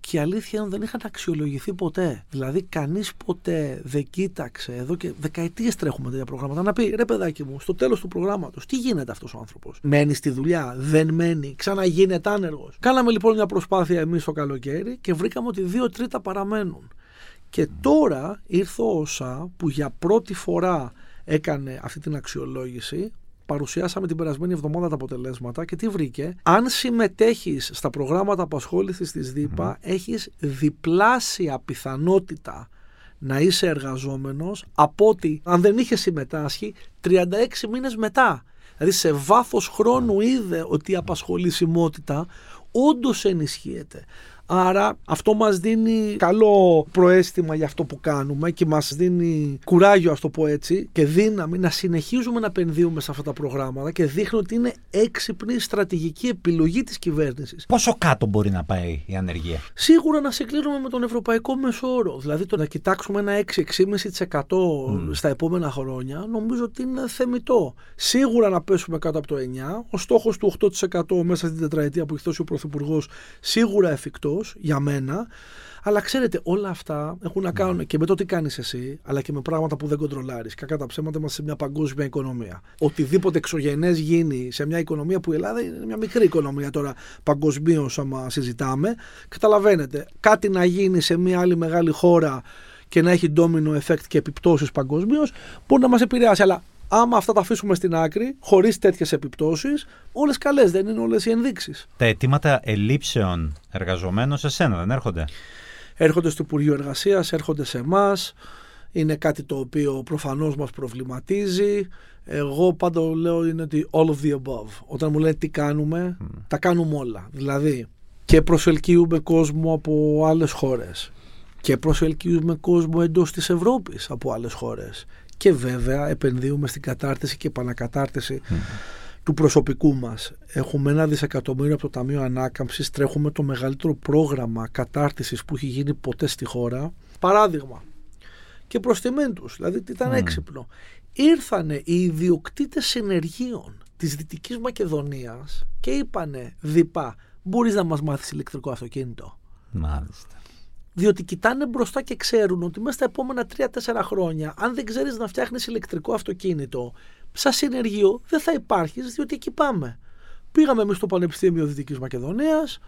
Και η αλήθεια είναι ότι δεν είχαν αξιολογηθεί ποτέ. Δηλαδή, κανείς ποτέ δεν κοίταξε. Εδώ και δεκαετίες τρέχουμε τέτοια προγράμματα. Να πει ρε παιδάκι μου, στο τέλος του προγράμματος, τι γίνεται αυτός ο άνθρωπος; Μένει στη δουλειά, δεν μένει, ξαναγίνεται άνεργος. Κάναμε λοιπόν μια προσπάθεια εμείς το καλοκαίρι και βρήκαμε ότι δύο τρίτα παραμένουν. Και τώρα ήρθε ο ΩΣΑ που για πρώτη φορά έκανε αυτή την αξιολόγηση. Παρουσιάσαμε την περασμένη εβδομάδα τα αποτελέσματα και τι βρήκε. Αν συμμετέχεις στα προγράμματα απασχόλησης της ΔΥΠΑ, έχεις διπλάσια πιθανότητα να είσαι εργαζόμενος από ότι αν δεν είχες συμμετάσχει 36 μήνες μετά. Δηλαδή σε βάθος χρόνου είδε ότι η απασχολησιμότητα όντως ενισχύεται. Άρα αυτό μας δίνει καλό προέστημα για αυτό που κάνουμε και μας δίνει κουράγιο ας το πω έτσι και δύναμη να συνεχίζουμε να επενδύουμε σε αυτά τα προγράμματα και δείχνει ότι είναι έξυπνη στρατηγική επιλογή της κυβέρνησης. Πόσο κάτω μπορεί να πάει η ανεργία; Σίγουρα να συγκλίνουμε με τον ευρωπαϊκό μεσόωρο. Δηλαδή το να κοιτάξουμε ένα 6-6,5% στα επόμενα χρόνια νομίζω ότι είναι θεμητό. Σίγουρα να πέσουμε κάτω από το 9%. Ο στόχος του 8% μέσα στην τετραετία που έχει δώσει ο Πρωθυπουργός σίγουρα εφικτός για μένα. Αλλά ξέρετε, όλα αυτά έχουν να κάνουν και με το τι κάνεις εσύ, αλλά και με πράγματα που δεν κοντρολάρεις. Κακά τα ψέματα είμαστε σε μια παγκόσμια οικονομία. Οτιδήποτε εξωγενές γίνει σε μια οικονομία που η Ελλάδα είναι μια μικρή οικονομία τώρα παγκοσμίως, άμα συζητάμε, καταλαβαίνετε. Κάτι να γίνει σε μια άλλη μεγάλη χώρα και να έχει domino effect και επιπτώσεις παγκοσμίως μπορεί να μας επηρεάσει. Αλλά άμα αυτά τα αφήσουμε στην άκρη, χωρίς τέτοιες επιπτώσεις, όλες καλές δεν είναι όλες οι ενδείξεις. Τα αιτήματα ελλείψεων εργαζομένων σε σένα δεν έρχονται; έρχονται στο Υπουργείο Εργασίας, έρχονται σε εμάς. Είναι κάτι το οποίο προφανώς μας προβληματίζει. Εγώ πάντα λέω είναι ότι all of the above. Όταν μου λένε τι κάνουμε, τα κάνουμε όλα. Δηλαδή και προσελκύουμε κόσμο από άλλες χώρες και προσελκύουμε κόσμο εντός της Ευρώπης από άλλες χώρες και βέβαια επενδύουμε στην κατάρτιση και επανακατάρτιση του προσωπικού μας. Έχουμε ένα δισεκατομμύριο από το Ταμείο Ανάκαμψης, τρέχουμε το μεγαλύτερο πρόγραμμα κατάρτισης που έχει γίνει ποτέ στη χώρα. Παράδειγμα, και προς τιμήν τους, δηλαδή τι ήταν έξυπνο. Ήρθανε οι ιδιοκτήτες συνεργείων της Δυτικής Μακεδονίας και είπανε διπά, μπορείς να μας μάθεις ηλεκτρικό αυτοκίνητο. Μάλιστα. Διότι κοιτάνε μπροστά και ξέρουν ότι μέσα στα επόμενα 3-4 χρόνια, αν δεν ξέρεις να φτιάχνεις ηλεκτρικό αυτοκίνητο, σαν συνεργείο δεν θα υπάρχεις, διότι εκεί πάμε. Πήγαμε εμείς στο Πανεπιστήμιο Δυτικής Μακεδονίας,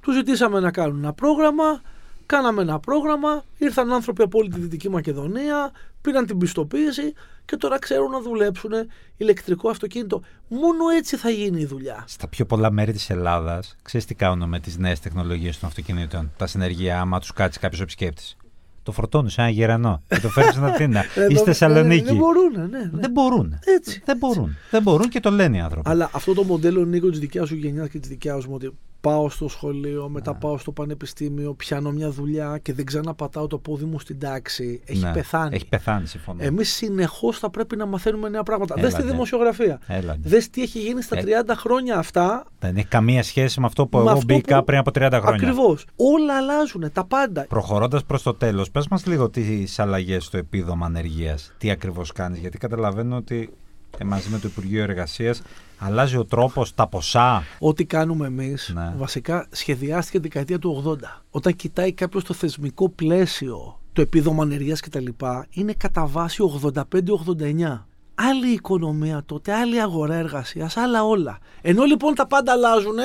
του ζητήσαμε να κάνουν ένα πρόγραμμα, Κάναμε ένα πρόγραμμα, ήρθαν άνθρωποι από όλη τη Δυτική Μακεδονία, πήραν την πιστοποίηση και τώρα ξέρουν να δουλέψουν ηλεκτρικό αυτοκίνητο. Μόνο έτσι θα γίνει η δουλειά. Στα πιο πολλά μέρη της Ελλάδας, ξέρεις τι κάνουν με τις νέες τεχνολογίες των αυτοκινήτων, τα συνεργεία, άμα τους κάτσει κάποιος επισκέπτης. Το φορτώνουν σε ένα γερανό και το φέρνεις στην Αθήνα ή στη Θεσσαλονίκη. Δεν μπορούν, ναι, ναι. Δεν μπορούν. Έτσι. Δεν μπορούν. Δεν μπορούν και το λένε οι άνθρωποι. Αλλά αυτό το μοντέλο Νίκο της δικιάς σου γενιάς και της δικιάς μου ότι πάω στο σχολείο, μετά Ναι. πάω στο πανεπιστήμιο, πιάνω μια δουλειά και δεν ξαναπατάω το πόδι μου στην τάξη. Έχει Ναι, πεθάνει. Έχει πεθάνει, συμφωνώ. Εμείς συνεχώς θα πρέπει να μαθαίνουμε νέα πράγματα. Έλα, Δες τη ναι. δημοσιογραφία. Έλα, ναι. Δες τι έχει γίνει στα Ε. 30 χρόνια αυτά. Δεν έχει καμία σχέση με αυτό που με εγώ αυτό μπήκα που- πριν από 30 χρόνια. Ακριβώς. Όλα αλλάζουν, τα πάντα. Προχωρώντας προς το τέλος, πες μας λίγο τις αλλαγές στο επίδομα ανεργίας. Τι ακριβώς κάνεις, Γιατί καταλαβαίνω ότι ε, μαζί με το Υπουργείο Εργασίας αλλάζει ο τρόπος, τα ποσά. Ό,τι κάνουμε εμείς, Ναι. βασικά σχεδιάστηκε την δεκαετία του 80. Όταν κοιτάει κάποιος το θεσμικό πλαίσιο, το επίδομα ανεργίας κτλ., είναι κατά βάση 85-89. Άλλη οικονομία τότε, άλλη αγορά εργασίας, άλλα όλα. Ενώ λοιπόν τα πάντα αλλάζουν,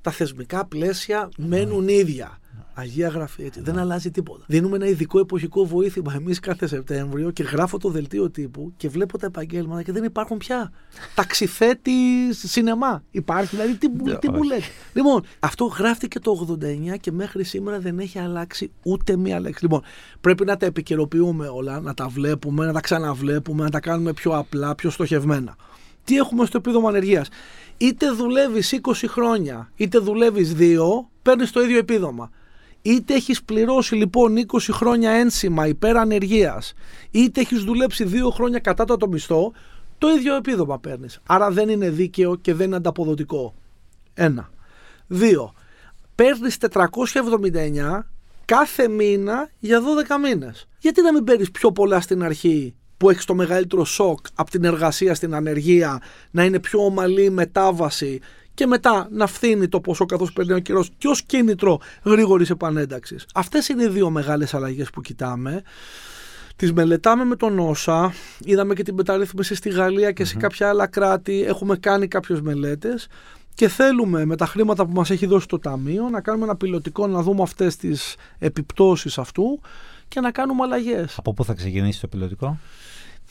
τα θεσμικά πλαίσια μένουν ίδια. Αγία γραφή έτσι. Δεν αλλάζει τίποτα. Δίνουμε ένα ειδικό εποχικό βοήθημα εμείς κάθε Σεπτέμβριο και γράφω το δελτίο τύπου και βλέπω τα επαγγέλματα και δεν υπάρχουν πια. Ταξιθέτη σινεμά. Υπάρχει, δηλαδή τι, μου- τι μου λέτε. Λοιπόν, αυτό γράφτηκε το 89 και μέχρι σήμερα δεν έχει αλλάξει ούτε μία λέξη. Λοιπόν, πρέπει να τα επικαιροποιούμε όλα, να τα βλέπουμε, να τα ξαναβλέπουμε, να τα κάνουμε πιο απλά, πιο στοχευμένα. Τι έχουμε στο επίδομα ανεργίας; Είτε δουλεύεις 20 χρόνια, είτε δουλεύεις 2, παίρνεις το ίδιο επίδομα. Είτε έχεις πληρώσει λοιπόν 20 χρόνια ένσημα υπέρ ανεργίας, είτε έχεις δουλέψει 2 χρόνια κατά το μισθό, το ίδιο επίδομα παίρνεις. Άρα δεν είναι δίκαιο και δεν είναι ανταποδοτικό. Ένα. Δύο. Παίρνεις 479 κάθε μήνα για 12 μήνες. Γιατί να μην παίρνεις πιο πολλά στην αρχή που έχεις το μεγαλύτερο σοκ από την εργασία στην ανεργία, να είναι πιο ομαλή η μετάβαση και μετά να φθήνει το ποσό καθώς παίρνει ο καιρός και ως κίνητρο γρήγορης επανένταξης. Αυτές είναι οι δύο μεγάλες αλλαγές που κοιτάμε. Τις μελετάμε με τον όσα, είδαμε και την μεταρρύθμιση στη Γαλλία και σε κάποια άλλα κράτη, έχουμε κάνει κάποιες μελέτες και θέλουμε με τα χρήματα που μας έχει δώσει το Ταμείο να κάνουμε ένα πιλωτικό, να δούμε αυτές τις επιπτώσεις αυτού και να κάνουμε αλλαγές. Από πού θα ξεκινήσει το πιλωτικό,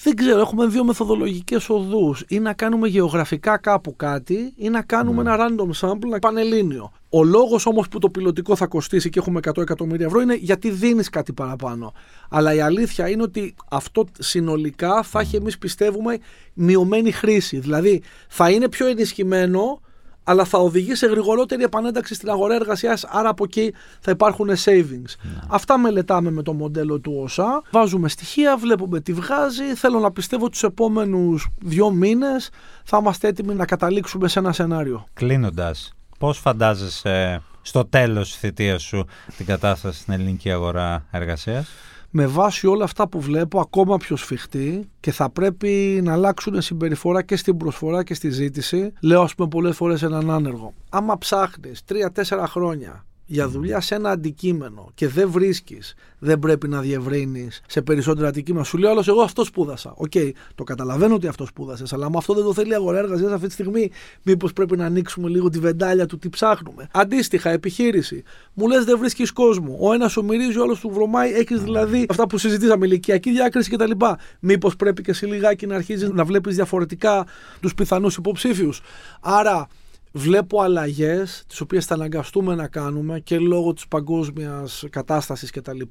Δεν ξέρω, έχουμε δύο μεθοδολογικές οδούς. Ή να κάνουμε γεωγραφικά κάπου κάτι ή να κάνουμε ένα random sample πανελλήνιο. Ο λόγος όμως που το πιλωτικό θα κοστίσει και έχουμε 100 εκατομμύρια ευρώ είναι γιατί δίνεις κάτι παραπάνω. Αλλά η αλήθεια είναι ότι αυτό συνολικά θα έχει εμείς πιστεύουμε μειωμένη χρήση. Δηλαδή θα είναι πιο ενισχυμένο αλλά θα οδηγεί σε γρηγορότερη επανένταξη στην αγορά εργασίας, άρα από εκεί θα υπάρχουν savings. Αυτά μελετάμε με το μοντέλο του ΩΣΑ. Βάζουμε στοιχεία, βλέπουμε τι βγάζει. Θέλω να πιστεύω τους επόμενους δύο μήνες θα είμαστε έτοιμοι να καταλήξουμε σε ένα σενάριο. Κλείνοντας, πώς φαντάζεσαι στο τέλος της θητείας σου την κατάσταση στην ελληνική αγορά εργασίας; Με βάση όλα αυτά που βλέπω ακόμα πιο σφιχτή και θα πρέπει να αλλάξουν συμπεριφορά και στην προσφορά και στη ζήτηση. Λέω ας πούμε πολλές φορές έναν άνεργο. Άμα ψάχνεις 3-4 χρόνια για δουλειά σε ένα αντικείμενο και δεν βρίσκεις, δεν πρέπει να διευρύνεις σε περισσότερα αντικείμενα. Σου λέω άλλος εγώ αυτό σπούδασα. Οκ, το καταλαβαίνω ότι αυτό σπούδασες, αλλά με αυτό δεν το θέλει η αγορά εργασίας αυτή τη στιγμή. Μήπως πρέπει να ανοίξουμε λίγο τη βεντάλια του τι ψάχνουμε. Αντίστοιχα, επιχείρηση. Μου λες δεν βρίσκεις κόσμο. Ο ένας σου μυρίζει, ο άλλος του βρωμάει. Έχεις δηλαδή αυτά που συζητήσαμε, ηλικιακή διάκριση κτλ. Μήπως πρέπει και εσύ λιγάκι να αρχίζεις να βλέπεις διαφορετικά τους πιθανούς υποψήφιους. Άρα βλέπω αλλαγές τις οποίες θα αναγκαστούμε να κάνουμε και λόγω της παγκόσμιας κατάστασης κτλ.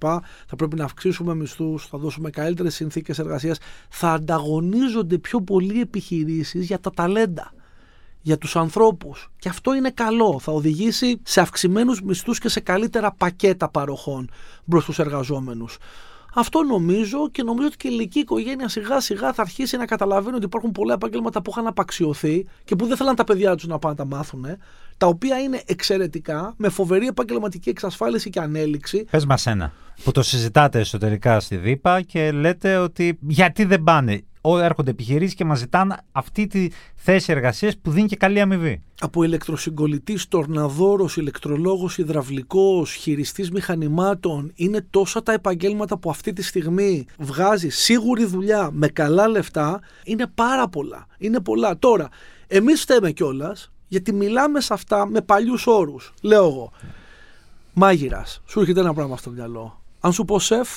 Θα πρέπει να αυξήσουμε μισθούς, θα δώσουμε καλύτερες συνθήκες εργασίας. Θα ανταγωνίζονται πιο πολλοί επιχειρήσεις για τα ταλέντα. Για τους ανθρώπους. Και αυτό είναι καλό. Θα οδηγήσει σε αυξημένους μισθούς και σε καλύτερα πακέτα παροχών προς τους εργαζόμενους. Αυτό νομίζω και νομίζω ότι και η ελληνική οικογένεια σιγά σιγά θα αρχίσει να καταλαβαίνει ότι υπάρχουν πολλά επαγγέλματα που είχαν απαξιωθεί και που δεν θέλαν τα παιδιά τους να πάνε να τα μάθουν, τα οποία είναι εξαιρετικά, με φοβερή επαγγελματική εξασφάλιση και ανέλυξη. Πες μας ένα. Που το συζητάτε εσωτερικά στη ΔΥΠΑ και λέτε ότι γιατί δεν πάνε. Ό, έρχονται επιχειρήσεις και μας ζητάνε αυτή τη θέση εργασίας που δίνει και καλή αμοιβή. Από ηλεκτροσυγκολητής, τορναδόρος, ηλεκτρολόγος, υδραυλικός, χειριστής μηχανημάτων. Είναι τόσα τα επαγγέλματα που αυτή τη στιγμή βγάζει σίγουρη δουλειά με καλά λεφτά. Είναι πάρα πολλά. Είναι πολλά. Τώρα, εμείς φταίμε κιόλας γιατί μιλάμε σε αυτά με παλιούς όρους. Λέω εγώ. Μάγειρας. Σου έρχεται ένα πράγμα στο μυαλό. Αν σου πω σεφ,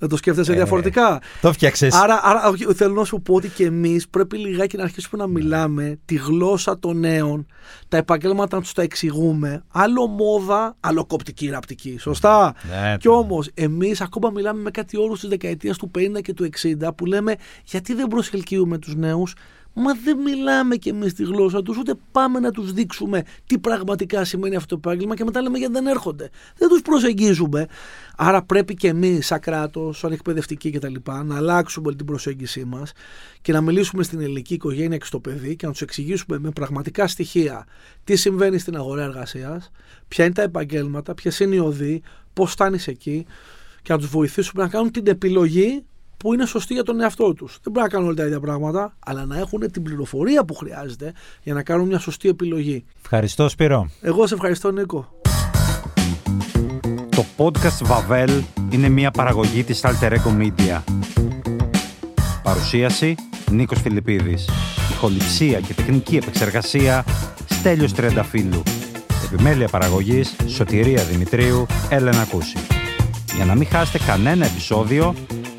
δεν το σκέφτεσαι Ε, διαφορετικά. Το φτιάξες. Άρα, άρα όχι, θέλω να σου πω ότι και εμείς πρέπει λιγάκι να αρχίσουμε να μιλάμε τη γλώσσα των νέων, τα επαγγέλματα να τους τα εξηγούμε. Άλλο μόδα, άλλο κοπτική ραπτική. Σωστά; Ναι, Κι ναι. όμως, εμείς ακόμα μιλάμε με κάτι όρου τη δεκαετία του 50 και του 60 που λέμε γιατί δεν προσελκύουμε τους νέους. Μα δεν μιλάμε κι εμείς τη γλώσσα τους, ούτε πάμε να τους δείξουμε τι πραγματικά σημαίνει αυτό το επάγγελμα και μετά λέμε γιατί δεν έρχονται. Δεν τους προσεγγίζουμε. Άρα πρέπει και εμείς, σαν κράτος, σαν εκπαιδευτικοί κτλ., να αλλάξουμε την προσέγγιση μας και να μιλήσουμε στην ελληνική οικογένεια και στο παιδί και να τους εξηγήσουμε με πραγματικά στοιχεία τι συμβαίνει στην αγορά εργασίας, ποια είναι τα επαγγέλματα, ποιες είναι οι οδοί, πώς φτάνεις εκεί και να τους βοηθήσουμε να κάνουν την επιλογή που είναι σωστή για τον εαυτό τους. Δεν πρέπει να κάνουν όλα τα ίδια πράγματα, αλλά να έχουν την πληροφορία που χρειάζεται για να κάνουν μια σωστή επιλογή. Ευχαριστώ Σπύρο. Εγώ σε ευχαριστώ, Νίκο. Το podcast Vavel είναι μια παραγωγή της Alter Ego Media. Παρουσίαση Νίκος Φιλιππίδης. Ηχοληψία και τεχνική επεξεργασία Στέλιος Τριανταφύλου. Επιμέλεια παραγωγής Σωτηρία Δημητρίου Έλενα Κούση. Για να μην χάσετε κανένα επεισόδιο,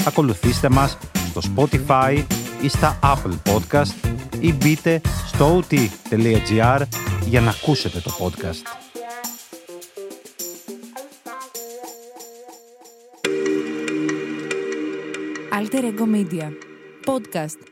ακολουθήστε μας στο Spotify ή στα Apple Podcast ή μπείτε στο ot.gr για να ακούσετε το podcast. Alter Ego Media. Podcast.